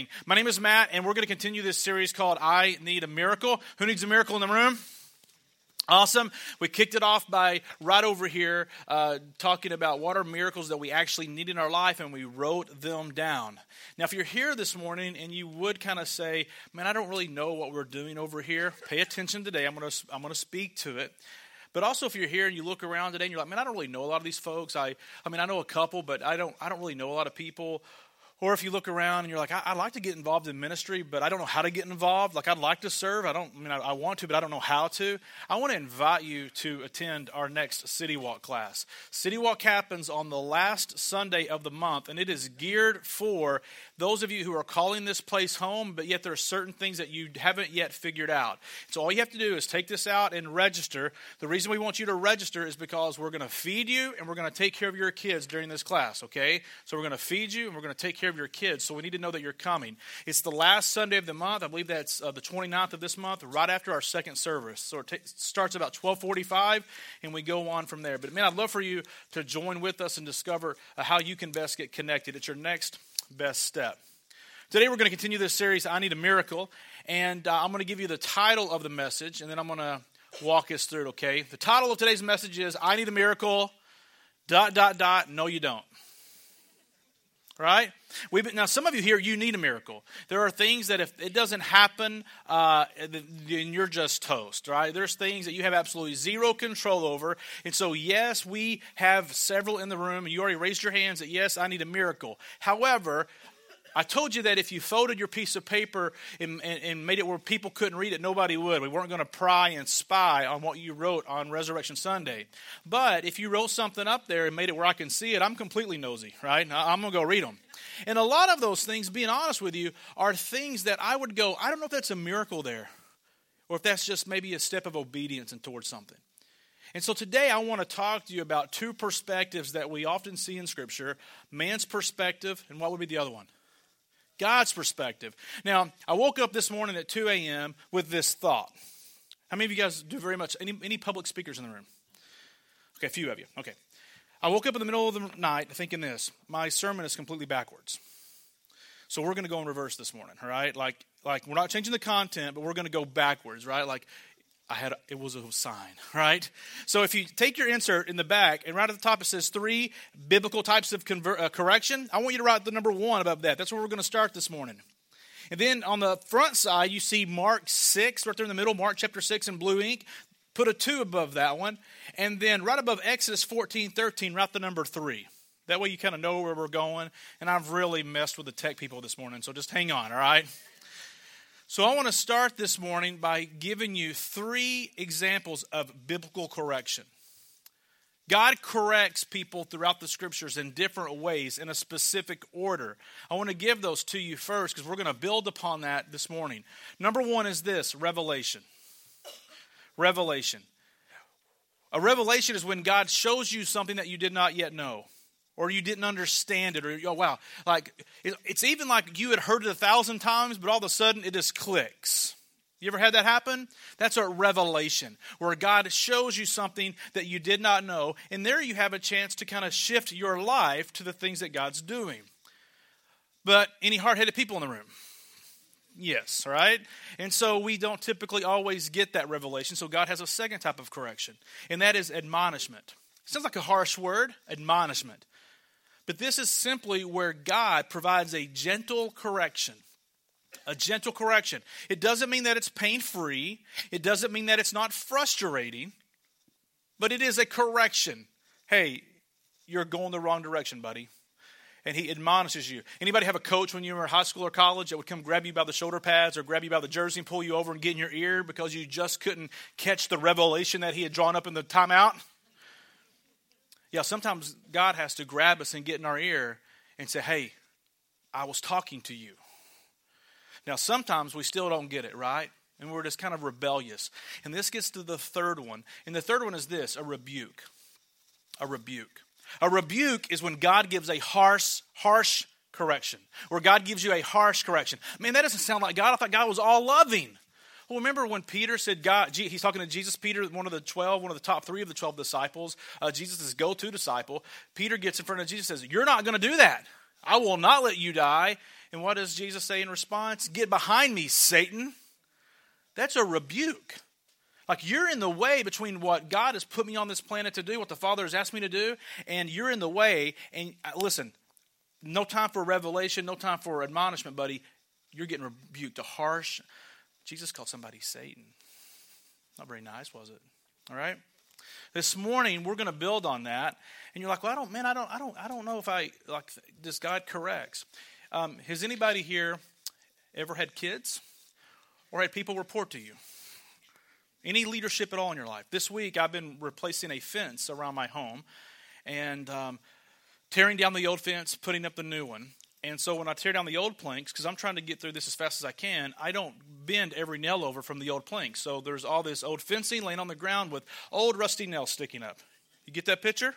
thing. My name is Matt, and we're going to continue this series called I Need a Miracle. Who needs a miracle in the room? Awesome. We kicked it off by right over here uh, talking about what are miracles that we actually need in our life, and we wrote them down. Now, if you're here this morning and you would kind of say, Man, I don't really know what we're doing over here, pay attention today. I'm going to I'm going to speak to it. But also, if you're here and you look around today and you're like, Man, I don't really know a lot of these folks. I, I mean, I know a couple, but I don't, I don't really know a lot of people. Or if you look around and you're like, I, would like to get involved in ministry, but I don't know how to get involved. Like, I'd like to serve. I don't, I mean, I, I want to, but I don't know how to. I want to invite you to attend our next City Walk class. City Walk happens on the last Sunday of the month, and it is geared for those of you who are calling this place home, but yet there are certain things that you haven't yet figured out. So all you have to do is take this out and register. The reason we want you to register is because we're going to feed you and we're going to take care of your kids during this class, okay? So we're going to feed you and we're going to take care of your kids. So we need to know that you're coming. It's the last Sunday of the month. I believe that's uh, the 29th of this month, right after our second service. So it t- starts about 1245 and we go on from there. But man, I'd love for you to join with us and discover uh, how you can best get connected. It's your next best step. Today we're going to continue this series, I Need a Miracle, and uh, I'm going to give you the title of the message, and then I'm going to walk us through it, okay? The title of today's message is I Need a Miracle, dot, dot, dot, no, you don't. Right? Been, now, some of you here, you need a miracle. There are things that if it doesn't happen, uh, then you're just toast, right? There's things that you have absolutely zero control over. And so, yes, we have several in the room, you already raised your hands that, yes, I need a miracle. However, I told you that if you folded your piece of paper and, and, and, made it where people couldn't read it, nobody would. We weren't going to pry and spy on what you wrote on Resurrection Sunday. But if you wrote something up there and made it where I can see it, I'm completely nosy, right? I'm going to go read them. And a lot of those things, being honest with you, are things that I would go, I don't know if that's a miracle there, or if that's just maybe a step of obedience and towards something. And so today I want to talk to you about two perspectives that we often see in Scripture man's perspective, and what would be the other one? God's perspective. Now, I woke up this morning at 2 a.m. with this thought. How many of you guys do very much? Any, any public speakers in the room? Okay, a few of you. Okay. I woke up in the middle of the night thinking this my sermon is completely backwards. So we're going to go in reverse this morning, all right? Like, like we're not changing the content, but we're going to go backwards, right? Like I had it was a sign, right? So if you take your insert in the back and right at the top it says three biblical types of conver- uh, correction, I want you to write the number one above that. That's where we're going to start this morning. And then on the front side, you see Mark 6, right there in the middle, Mark chapter 6 in blue ink. Put a 2 above that one. And then right above Exodus 14, 13, write the number 3. That way you kind of know where we're going. And I've really messed with the tech people this morning, so just hang on, all right? So, I want to start this morning by giving you three examples of biblical correction. God corrects people throughout the scriptures in different ways, in a specific order. I want to give those to you first because we're going to build upon that this morning. Number one is this revelation. Revelation. A revelation is when God shows you something that you did not yet know or you didn't understand it, or oh wow, like it's even like you had heard it a thousand times, but all of a sudden it just clicks. You ever had that happen? That's a revelation where God shows you something that you did not know, and there you have a chance to kind of shift your life to the things that God's doing. But any hard headed people in the room? Yes, right? And so we don't typically always get that revelation. So God has a second type of correction, and that is admonishment. Sounds like a harsh word, admonishment. But this is simply where God provides a gentle correction. A gentle correction. It doesn't mean that it's pain free, it doesn't mean that it's not frustrating, but it is a correction. Hey, you're going the wrong direction, buddy. And he admonishes you. Anybody have a coach when you were in high school or college that would come grab you by the shoulder pads or grab you by the jersey and pull you over and get in your ear because you just couldn't catch the revelation that he had drawn up in the timeout? Yeah, sometimes God has to grab us and get in our ear and say, hey, I was talking to you. Now, sometimes we still don't get it, right? And we're just kind of rebellious. And this gets to the third one. And the third one is this a rebuke. A rebuke. A rebuke is when God gives a harsh, harsh correction, where God gives you a harsh correction. Man, that doesn't sound like God. I thought God was all loving. Well, remember when Peter said, God, he's talking to Jesus, Peter, one of the 12, one of the top three of the 12 disciples, uh, Jesus' go to disciple. Peter gets in front of Jesus and says, You're not going to do that. I will not let you die. And what does Jesus say in response? Get behind me, Satan. That's a rebuke. Like you're in the way between what God has put me on this planet to do, what the Father has asked me to do, and you're in the way. And uh, listen, no time for revelation, no time for admonishment, buddy. You're getting rebuked. A harsh. Jesus called somebody Satan. Not very nice, was it? All right. This morning we're going to build on that, and you're like, well, I don't, man, I don't, I don't, I don't know if I like this. God corrects. Um, has anybody here ever had kids or had people report to you? Any leadership at all in your life? This week I've been replacing a fence around my home, and um, tearing down the old fence, putting up the new one. And so when I tear down the old planks, because I'm trying to get through this as fast as I can, I don't bend every nail over from the old planks. So there's all this old fencing laying on the ground with old rusty nails sticking up. You get that picture?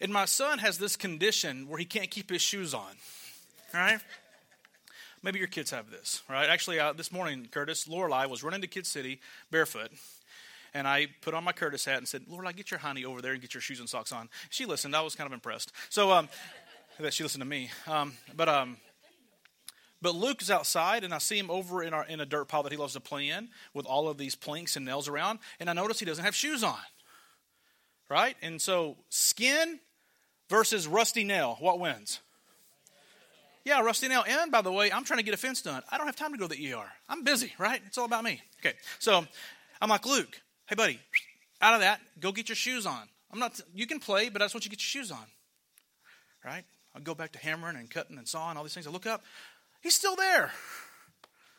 And my son has this condition where he can't keep his shoes on. All right? Maybe your kids have this, right? Actually, uh, this morning, Curtis, Lorelai was running to Kid City barefoot. And I put on my Curtis hat and said, Lorelai, get your honey over there and get your shoes and socks on. She listened. I was kind of impressed. So, um, that she listened to me. Um, but um, but Luke is outside, and I see him over in, our, in a dirt pile that he loves to play in with all of these planks and nails around, and I notice he doesn't have shoes on. Right? And so, skin versus rusty nail, what wins? Yeah, rusty nail. And by the way, I'm trying to get a fence done. I don't have time to go to the ER. I'm busy, right? It's all about me. Okay. So I'm like, Luke, hey, buddy, out of that, go get your shoes on. I'm not, you can play, but I just want you to get your shoes on. Right? I go back to hammering and cutting and sawing, all these things. I look up, he's still there.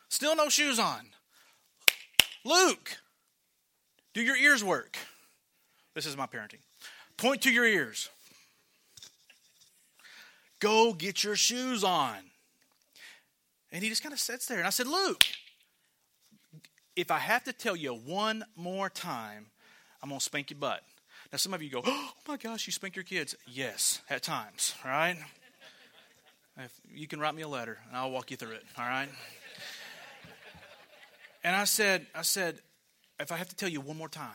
Still no shoes on. Luke, do your ears work? This is my parenting. Point to your ears. Go get your shoes on. And he just kind of sits there. And I said, Luke, if I have to tell you one more time, I'm going to spank your butt. Now, some of you go, oh my gosh, you spank your kids. Yes, at times, all right? If you can write me a letter and I'll walk you through it, all right? And I said, I said, if I have to tell you one more time.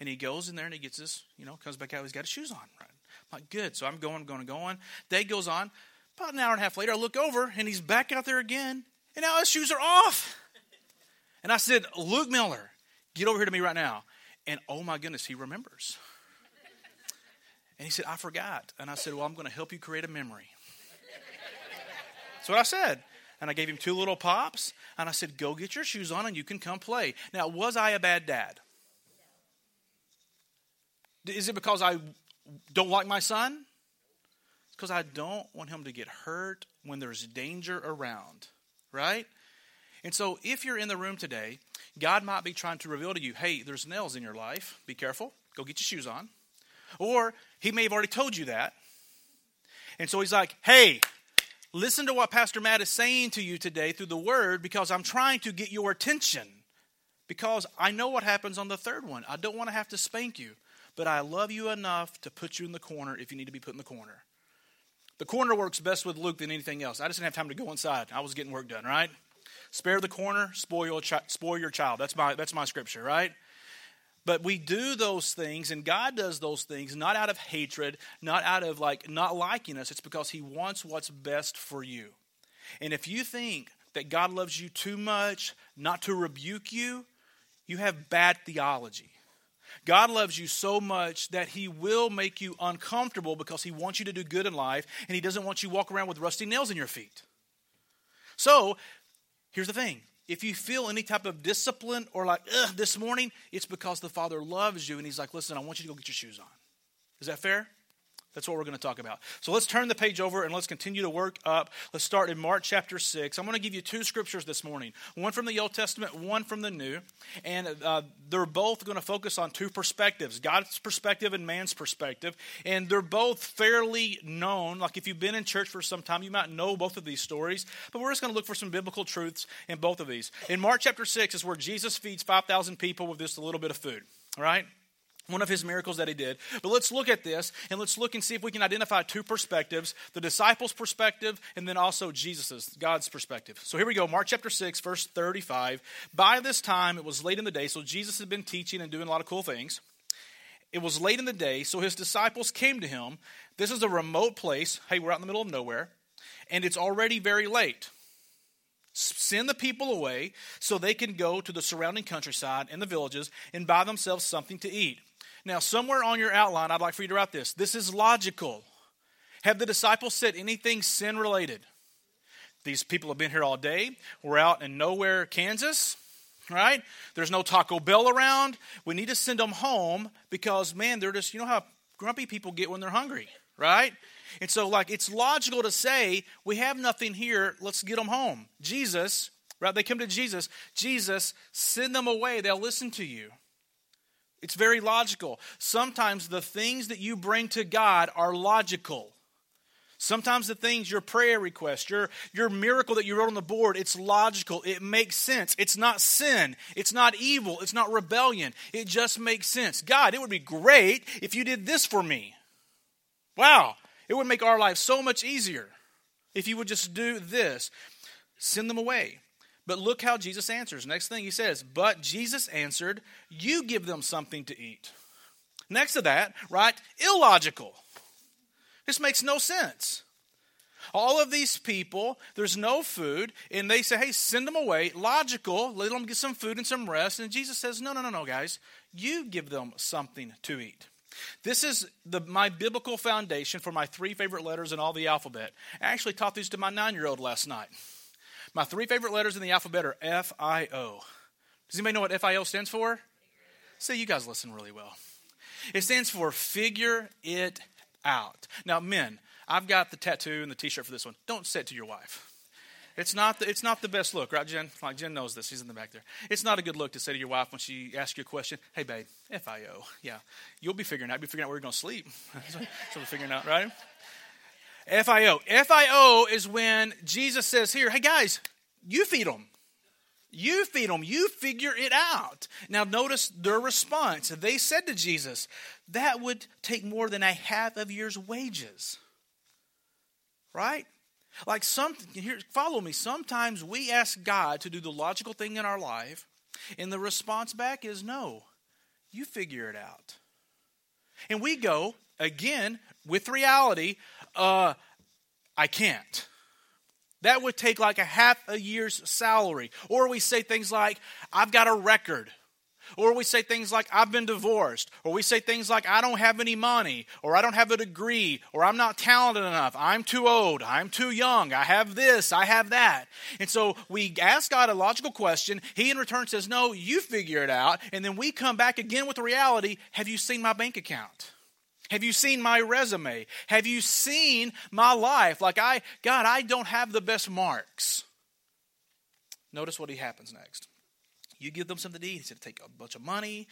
And he goes in there and he gets his, you know, comes back out, he's got his shoes on, right? I'm like, good. So I'm going, going, going. Day goes on. About an hour and a half later, I look over and he's back out there again. And now his shoes are off. And I said, Luke Miller, get over here to me right now. And oh my goodness, he remembers. And he said, I forgot. And I said, Well, I'm going to help you create a memory. That's what I said. And I gave him two little pops. And I said, Go get your shoes on and you can come play. Now, was I a bad dad? Is it because I don't like my son? It's because I don't want him to get hurt when there's danger around, right? And so, if you're in the room today, God might be trying to reveal to you, hey, there's nails in your life. Be careful. Go get your shoes on. Or he may have already told you that. And so he's like, hey, listen to what Pastor Matt is saying to you today through the word because I'm trying to get your attention. Because I know what happens on the third one. I don't want to have to spank you, but I love you enough to put you in the corner if you need to be put in the corner. The corner works best with Luke than anything else. I just didn't have time to go inside. I was getting work done, right? Spare the corner, spoil your, chi- spoil your child. That's my, that's my scripture, right? But we do those things, and God does those things not out of hatred, not out of like not liking us. It's because He wants what's best for you. And if you think that God loves you too much not to rebuke you, you have bad theology. God loves you so much that He will make you uncomfortable because He wants you to do good in life, and He doesn't want you walk around with rusty nails in your feet. So Here's the thing if you feel any type of discipline or like, ugh, this morning, it's because the Father loves you and He's like, listen, I want you to go get your shoes on. Is that fair? That's what we're going to talk about. So let's turn the page over and let's continue to work up. Let's start in Mark chapter 6. I'm going to give you two scriptures this morning one from the Old Testament, one from the New. And uh, they're both going to focus on two perspectives God's perspective and man's perspective. And they're both fairly known. Like if you've been in church for some time, you might know both of these stories. But we're just going to look for some biblical truths in both of these. In Mark chapter 6 is where Jesus feeds 5,000 people with just a little bit of food. All right? One of his miracles that he did. But let's look at this and let's look and see if we can identify two perspectives the disciples' perspective and then also Jesus's, God's perspective. So here we go, Mark chapter 6, verse 35. By this time, it was late in the day, so Jesus had been teaching and doing a lot of cool things. It was late in the day, so his disciples came to him. This is a remote place. Hey, we're out in the middle of nowhere. and it's already very late. Send the people away so they can go to the surrounding countryside and the villages and buy themselves something to eat. Now, somewhere on your outline, I'd like for you to write this. This is logical. Have the disciples said anything sin related? These people have been here all day. We're out in nowhere, Kansas, right? There's no Taco Bell around. We need to send them home because, man, they're just, you know how grumpy people get when they're hungry, right? And so, like, it's logical to say, we have nothing here, let's get them home. Jesus, right? They come to Jesus. Jesus, send them away, they'll listen to you. It's very logical. Sometimes the things that you bring to God are logical. Sometimes the things, your prayer request, your, your miracle that you wrote on the board, it's logical. It makes sense. It's not sin. It's not evil. It's not rebellion. It just makes sense. God, it would be great if you did this for me. Wow. It would make our life so much easier if you would just do this. Send them away. But look how Jesus answers. Next thing he says, But Jesus answered, You give them something to eat. Next to that, right? Illogical. This makes no sense. All of these people, there's no food, and they say, Hey, send them away. Logical, let them get some food and some rest. And Jesus says, No, no, no, no, guys. You give them something to eat. This is the, my biblical foundation for my three favorite letters in all the alphabet. I actually taught these to my nine year old last night. My three favorite letters in the alphabet are F I O. Does anybody know what F I O stands for? See, you guys listen really well. It stands for figure it out. Now, men, I've got the tattoo and the t shirt for this one. Don't say it to your wife. It's not the, it's not the best look, right, Jen? Like Jen knows this. She's in the back there. It's not a good look to say to your wife when she asks you a question, "Hey, babe, FIO." Yeah, you'll be figuring out. You'll be figuring out where you're going to sleep. so we're figuring out, right? FIO. FIO is when Jesus says here, "Hey, guys, you feed them." You feed them. You figure it out. Now, notice their response. They said to Jesus, That would take more than a half of year's wages. Right? Like some here, follow me. Sometimes we ask God to do the logical thing in our life, and the response back is no. You figure it out. And we go again with reality, uh, I can't. That would take like a half a year's salary. Or we say things like, I've got a record. Or we say things like, I've been divorced. Or we say things like, I don't have any money. Or I don't have a degree. Or I'm not talented enough. I'm too old. I'm too young. I have this. I have that. And so we ask God a logical question. He in return says, No, you figure it out. And then we come back again with the reality Have you seen my bank account? Have you seen my resume? Have you seen my life? Like, I, God, I don't have the best marks. Notice what he happens next. You give them something to eat. He said, take a bunch of money.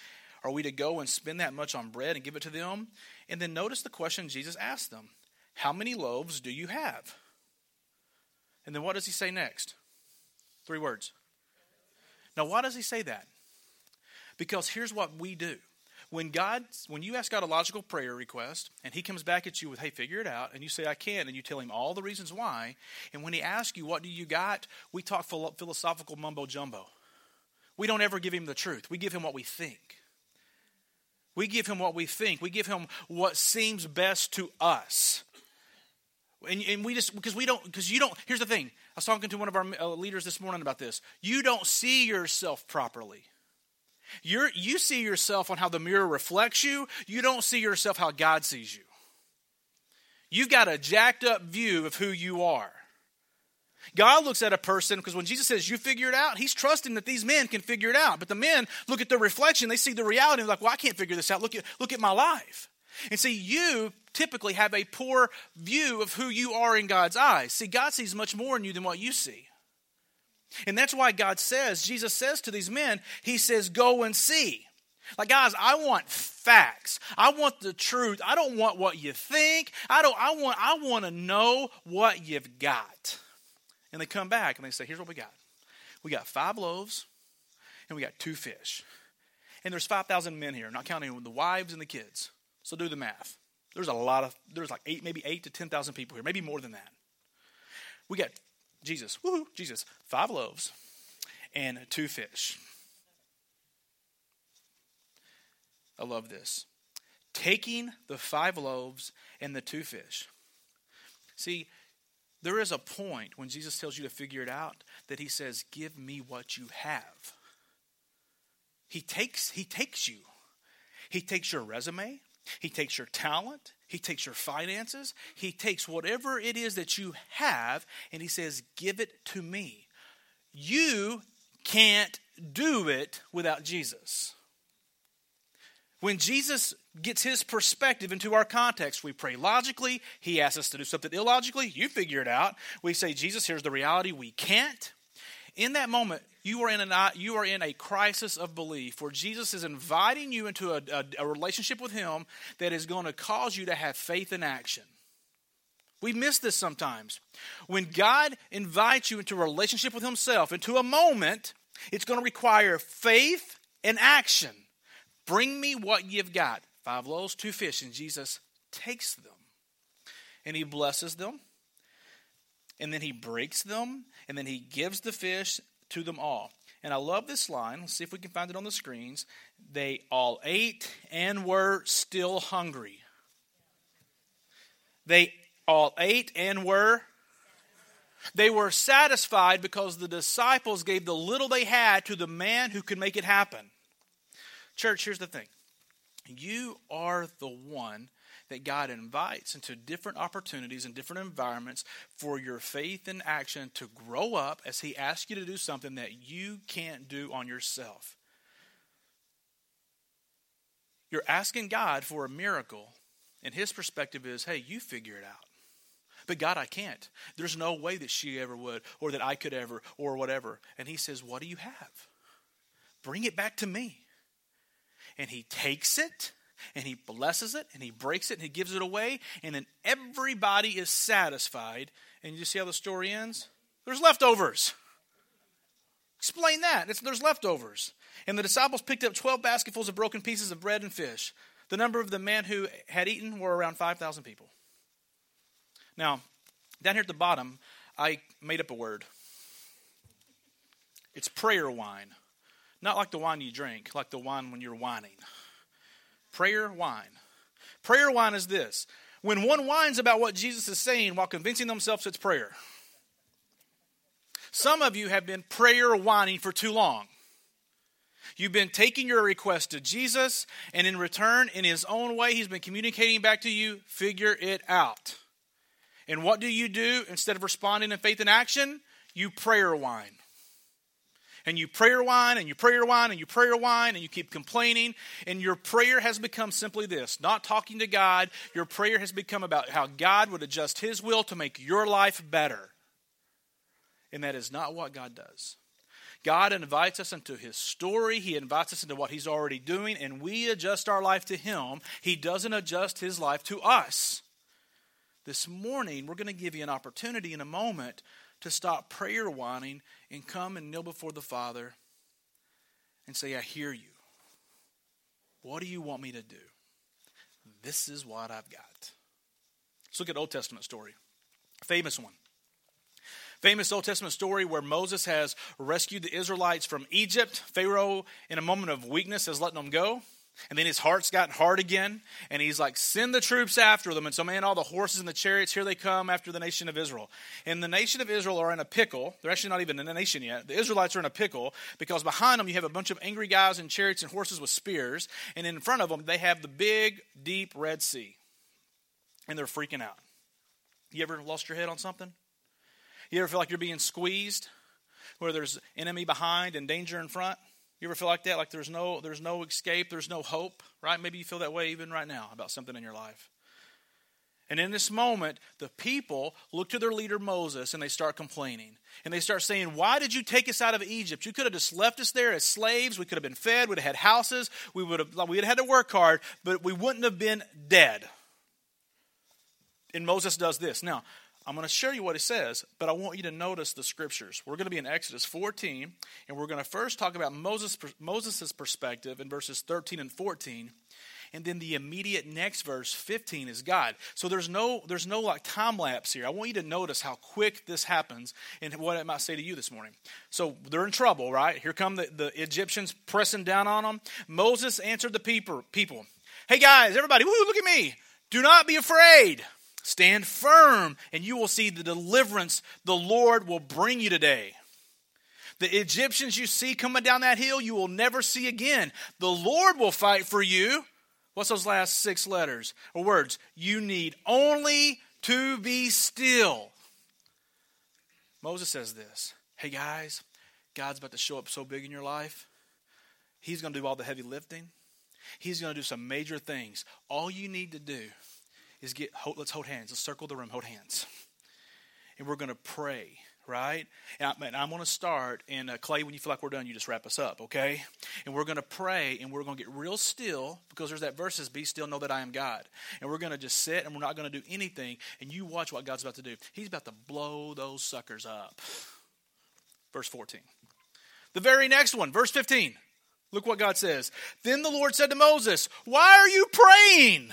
Are we to go and spend that much on bread and give it to them? And then notice the question Jesus asked them How many loaves do you have? And then what does he say next? Three words. Now, why does he say that? Because here's what we do. When God, when you ask God a logical prayer request, and He comes back at you with, "Hey, figure it out," and you say, "I can," and you tell Him all the reasons why, and when He asks you, "What do you got?" we talk philosophical mumbo jumbo. We don't ever give him the truth. We give him what we think. We give him what we think. We give him what seems best to us. And, and we just, because we don't, because you don't, here's the thing. I was talking to one of our uh, leaders this morning about this. You don't see yourself properly. You're, you see yourself on how the mirror reflects you. You don't see yourself how God sees you. You've got a jacked up view of who you are. God looks at a person because when Jesus says, You figure it out, he's trusting that these men can figure it out. But the men look at the reflection, they see the reality, and like, Well, I can't figure this out. Look at, look at my life. And see, you typically have a poor view of who you are in God's eyes. See, God sees much more in you than what you see. And that's why God says, Jesus says to these men, He says, Go and see. Like, guys, I want facts. I want the truth. I don't want what you think. I don't I want I want to know what you've got. And they come back and they say, Here's what we got we got five loaves and we got two fish. And there's 5,000 men here, not counting the wives and the kids. So do the math. There's a lot of, there's like eight, maybe eight to 10,000 people here, maybe more than that. We got Jesus, woohoo, Jesus, five loaves and two fish. I love this. Taking the five loaves and the two fish. See, There is a point when Jesus tells you to figure it out that he says, Give me what you have. He takes, he takes you. He takes your resume, he takes your talent, he takes your finances, he takes whatever it is that you have, and he says, Give it to me. You can't do it without Jesus. When Jesus gets his perspective into our context, we pray logically. He asks us to do something illogically. You figure it out. We say, Jesus, here's the reality. We can't. In that moment, you are in, an, uh, you are in a crisis of belief where Jesus is inviting you into a, a, a relationship with Him that is going to cause you to have faith in action. We miss this sometimes. When God invites you into a relationship with Himself, into a moment, it's going to require faith and action. Bring me what you've got. Five loaves, two fish. And Jesus takes them and he blesses them. And then he breaks them. And then he gives the fish to them all. And I love this line. Let's see if we can find it on the screens. They all ate and were still hungry. They all ate and were. They were satisfied because the disciples gave the little they had to the man who could make it happen. Church, here's the thing you are the one that God invites into different opportunities and different environments for your faith and action to grow up as He asks you to do something that you can't do on yourself. You're asking God for a miracle, and His perspective is hey, you figure it out. But God, I can't. There's no way that she ever would, or that I could ever, or whatever. And He says, What do you have? Bring it back to me and he takes it and he blesses it and he breaks it and he gives it away and then everybody is satisfied. And you see how the story ends? There's leftovers. Explain that. It's, there's leftovers. And the disciples picked up 12 basketfuls of broken pieces of bread and fish. The number of the men who had eaten were around 5000 people. Now down here at the bottom i made up a word. It's prayer whine. Not like the wine you drink, like the whine when you're whining. Prayer whine. Prayer whine is this when one whines about what Jesus is saying while convincing themselves it's prayer. Some of you have been prayer whining for too long. You've been taking your request to Jesus, and in return, in his own way, he's been communicating back to you, figure it out. And what do you do instead of responding in faith and action? You prayer whine and you prayer whine and you prayer whine and you prayer whine and you keep complaining and your prayer has become simply this not talking to god. Your prayer has become about how god would adjust his will to make your life better. And that is not what god does. God invites us into his story. He invites us into what he's already doing and we adjust our life to him. He doesn't adjust his life to us. This morning we're going to give you an opportunity in a moment to stop prayer whining and come and kneel before the Father and say, I hear you. What do you want me to do? This is what I've got. Let's look at Old Testament story. Famous one. Famous Old Testament story where Moses has rescued the Israelites from Egypt. Pharaoh, in a moment of weakness, has let them go. And then his heart's gotten hard again, and he's like, send the troops after them. And so, man, all the horses and the chariots, here they come after the nation of Israel. And the nation of Israel are in a pickle. They're actually not even in a nation yet. The Israelites are in a pickle because behind them you have a bunch of angry guys in chariots and horses with spears. And in front of them, they have the big, deep Red Sea. And they're freaking out. You ever lost your head on something? You ever feel like you're being squeezed? Where there's enemy behind and danger in front? You ever feel like that? Like there's no there's no escape, there's no hope, right? Maybe you feel that way even right now about something in your life. And in this moment, the people look to their leader Moses and they start complaining. And they start saying, Why did you take us out of Egypt? You could have just left us there as slaves. We could have been fed. We'd have had houses. We would have, we'd have had to work hard, but we wouldn't have been dead. And Moses does this. Now, I'm going to show you what it says, but I want you to notice the scriptures. We're going to be in Exodus 14, and we're going to first talk about Moses' Moses' perspective in verses 13 and 14, and then the immediate next verse, 15, is God. So there's no there's no like time lapse here. I want you to notice how quick this happens and what it might say to you this morning. So they're in trouble, right? Here come the, the Egyptians pressing down on them. Moses answered the people, people, Hey guys, everybody, woo, look at me. Do not be afraid. Stand firm, and you will see the deliverance the Lord will bring you today. The Egyptians you see coming down that hill, you will never see again. The Lord will fight for you. What's those last six letters or words? You need only to be still. Moses says this Hey guys, God's about to show up so big in your life. He's going to do all the heavy lifting. He's going to do some major things. All you need to do is get, let's hold hands. Let's circle the room, hold hands. And we're going to pray, right? And, I, am going to start, and uh, Clay, when you feel like we're done, you just wrap us up, okay? And we're going to pray, and we're going to get real still because there's that verse says, Be still, know that I am God. And we're going to just sit, and we're not going to do anything. And you watch what God's about to do. He's about to blow those suckers up. Verse 14. The very next one, verse 15. Look what God says. Then the Lord said to Moses, Why are you praying?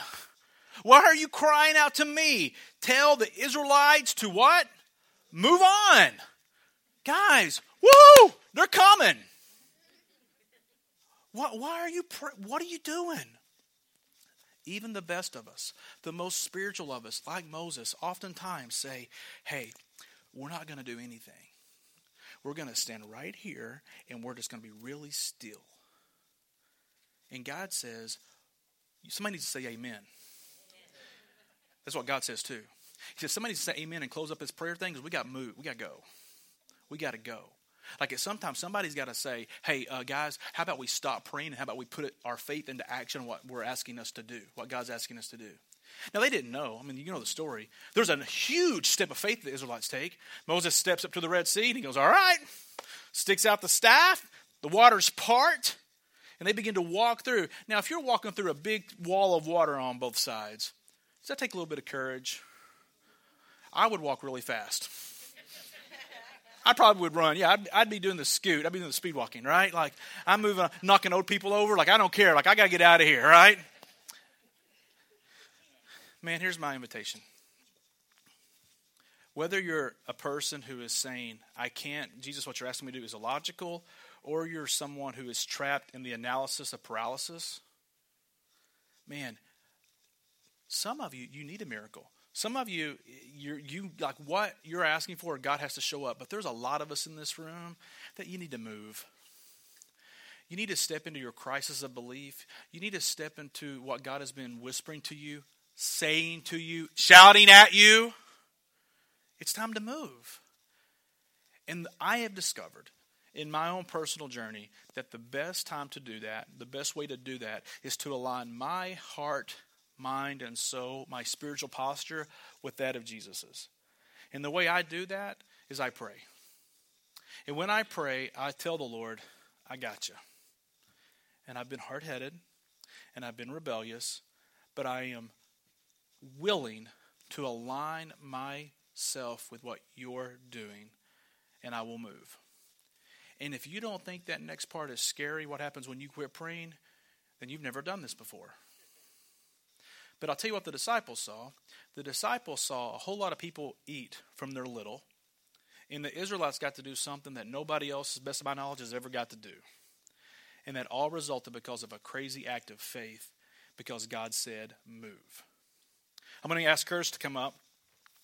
Why are you crying out to me? Tell the Israelites to what? Move on. Guys, woo! They're coming. What, why are you, what are you doing? Even the best of us, the most spiritual of us, like Moses, oftentimes say, hey, we're not going to do anything. We're going to stand right here and we're just going to be really still. And God says, somebody needs to say amen. That's what God says too. He says, somebody say amen and close up this prayer thing because we got to move. We got to go. We got to go. Like sometimes somebody's got to say, hey, uh, guys, how about we stop praying and how about we put it, our faith into action, what we're asking us to do, what God's asking us to do. Now, they didn't know. I mean, you know the story. There's a huge step of faith the Israelites take. Moses steps up to the Red Sea and he goes, All right, sticks out the staff, the waters part, and they begin to walk through. Now, if you're walking through a big wall of water on both sides, does that take a little bit of courage? I would walk really fast. I probably would run. Yeah, I'd, I'd, be doing the scoot. I'd be doing the speed walking, right? Like I'm moving, knocking old people over. Like I don't care. Like I got to get out of here, right? Man, here's my invitation. Whether you're a person who is saying, I can't, Jesus, what you're asking me to do is illogical, or you're someone who is trapped in the analysis of paralysis, man, some of you, you need a miracle. Some of you, you you like what you're asking for, God has to show up. But there's a lot of us in this room that you need to move. You need to step into your crisis of belief. You need to step into what God has been whispering to you, saying to you, shouting at you. It's time to move. And I have discovered in my own personal journey that the best time to do that, the best way to do that, is to align my heart, mind, and soul, my spiritual posture, with that of Jesus's. And the way I do that is I pray. And when I pray, I tell the Lord, I got you. And I've been hard headed and I've been rebellious, but I am willing to align myself with what you're doing, and I will move. And if you don't think that next part is scary, what happens when you quit praying, then you've never done this before. But I'll tell you what the disciples saw. The disciples saw a whole lot of people eat from their little, and the Israelites got to do something that nobody else, as best of my knowledge, has ever got to do. And that all resulted because of a crazy act of faith, because God said, move. I'm going to ask Curtis to come up.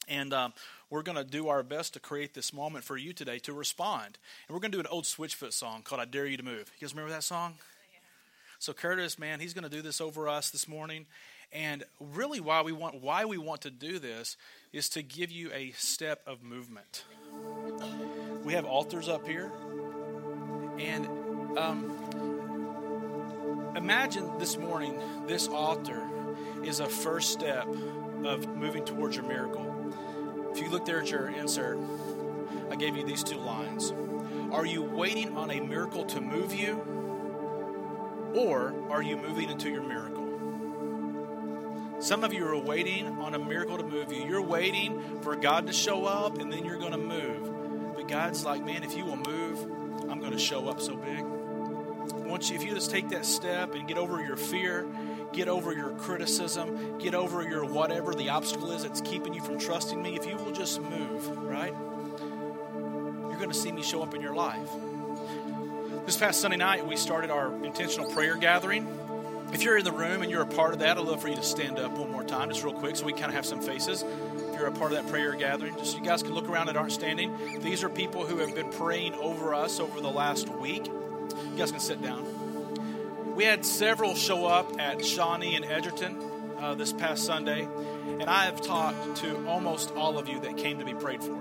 And um, we're going to do our best to create this moment for you today to respond. And we're going to do an old Switchfoot song called I Dare You to Move. You guys remember that song? So Curtis, man, he's going to do this over us this morning. And really why we want why we want to do this is to give you a step of movement. We have altars up here. And um, imagine this morning, this altar is a first step of moving towards your miracle. If you look there at your insert, I gave you these two lines. Are you waiting on a miracle to move you? Or are you moving into your miracle? Some of you are waiting on a miracle to move you. You're waiting for God to show up and then you're going to move. But God's like, man, if you will move, I'm going to show up so big. Once you, if you just take that step and get over your fear get over your criticism, get over your whatever the obstacle is that's keeping you from trusting me, if you will just move, right? You're going to see me show up in your life. This past Sunday night, we started our intentional prayer gathering. If you're in the room and you're a part of that, I'd love for you to stand up one more time, just real quick, so we kind of have some faces. If you're a part of that prayer gathering, just so you guys can look around that aren't standing. These are people who have been praying over us over the last week. You guys can sit down. We had several show up at Shawnee and Edgerton uh, this past Sunday, and I have talked to almost all of you that came to be prayed for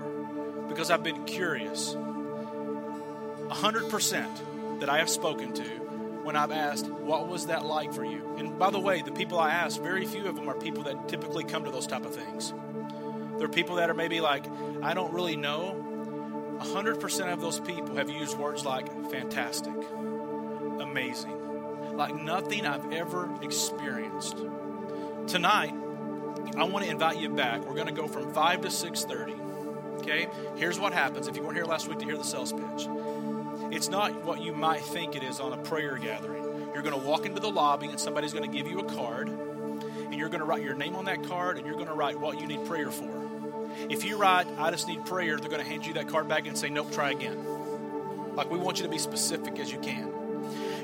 because I've been curious. 100% that I have spoken to when I've asked, What was that like for you? And by the way, the people I asked, very few of them are people that typically come to those type of things. There are people that are maybe like, I don't really know. 100% of those people have used words like fantastic, amazing, like nothing I've ever experienced. Tonight, I want to invite you back. We're going to go from 5 to 6:30. Okay? Here's what happens if you weren't here last week to hear the sales pitch. It's not what you might think it is on a prayer gathering. You're going to walk into the lobby and somebody's going to give you a card and you're going to write your name on that card and you're going to write what you need prayer for. If you write, I just need prayer, they're going to hand you that card back and say, nope, try again. Like, we want you to be specific as you can.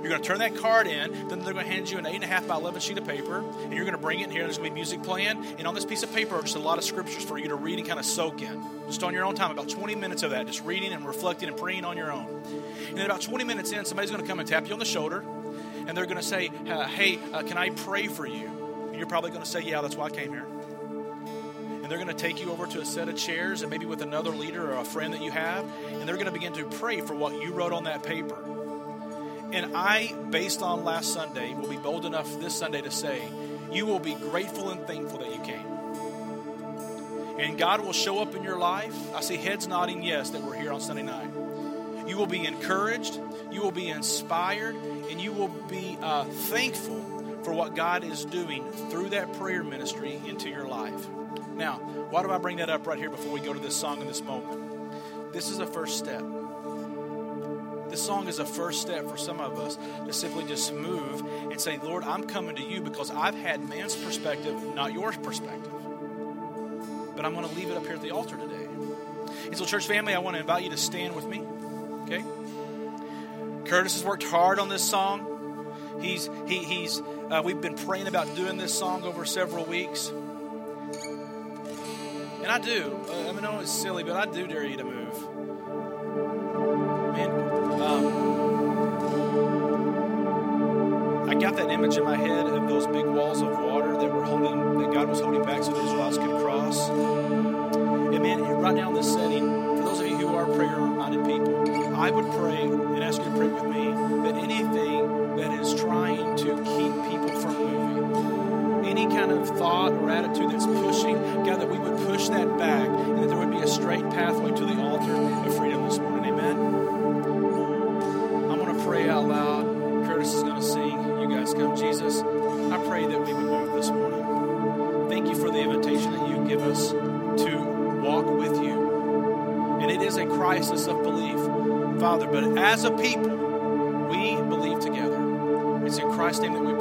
You're going to turn that card in, then they're going to hand you an 8.5 by 11 sheet of paper, and you're going to bring it in here. There's going to be music playing, and on this piece of paper are just a lot of scriptures for you to read and kind of soak in. Just on your own time, about 20 minutes of that, just reading and reflecting and praying on your own. And then about 20 minutes in, somebody's going to come and tap you on the shoulder, and they're going to say, uh, Hey, uh, can I pray for you? And you're probably going to say, Yeah, that's why I came here And they're going to take you over to a set of chairs and maybe with another leader or a friend that you have, and they're going to begin to pray for what you wrote on that paper. And I, based on last Sunday, will be bold enough this Sunday to say, you will be grateful and thankful that you came. And God will show up in your life. I see heads nodding yes that we're here on Sunday night. You will be encouraged, you will be inspired, and you will be uh, thankful for what God is doing through that prayer ministry into your life. Now, why do I bring that up right here before we go to this song in this moment? This is a first step. This song is a first step for some of us to simply just move and say, Lord, I'm coming to you because I've had man's perspective, not your perspective. But I'm going to leave it up here at the altar today. And so, church family, I want to invite you to stand with me. Okay? Curtis has worked hard on this song. He's he, he's uh, we've been praying about doing this song over several weeks. And I do. Uh, I mean, I know it's silly, but I do dare you to move. I got that image in my head of those big walls of water that were holding, that God was holding back so the Israelites could cross. And man, right now in this setting, for those of you who are prayer-minded people, I would pray and ask you to pray with me that anything that is trying to keep people from moving, any kind of thought or attitude that's pushing, God, that we would push that back and that there would be a straight pathway to the altar Father, but as a people, we believe together. It's in Christ's name that we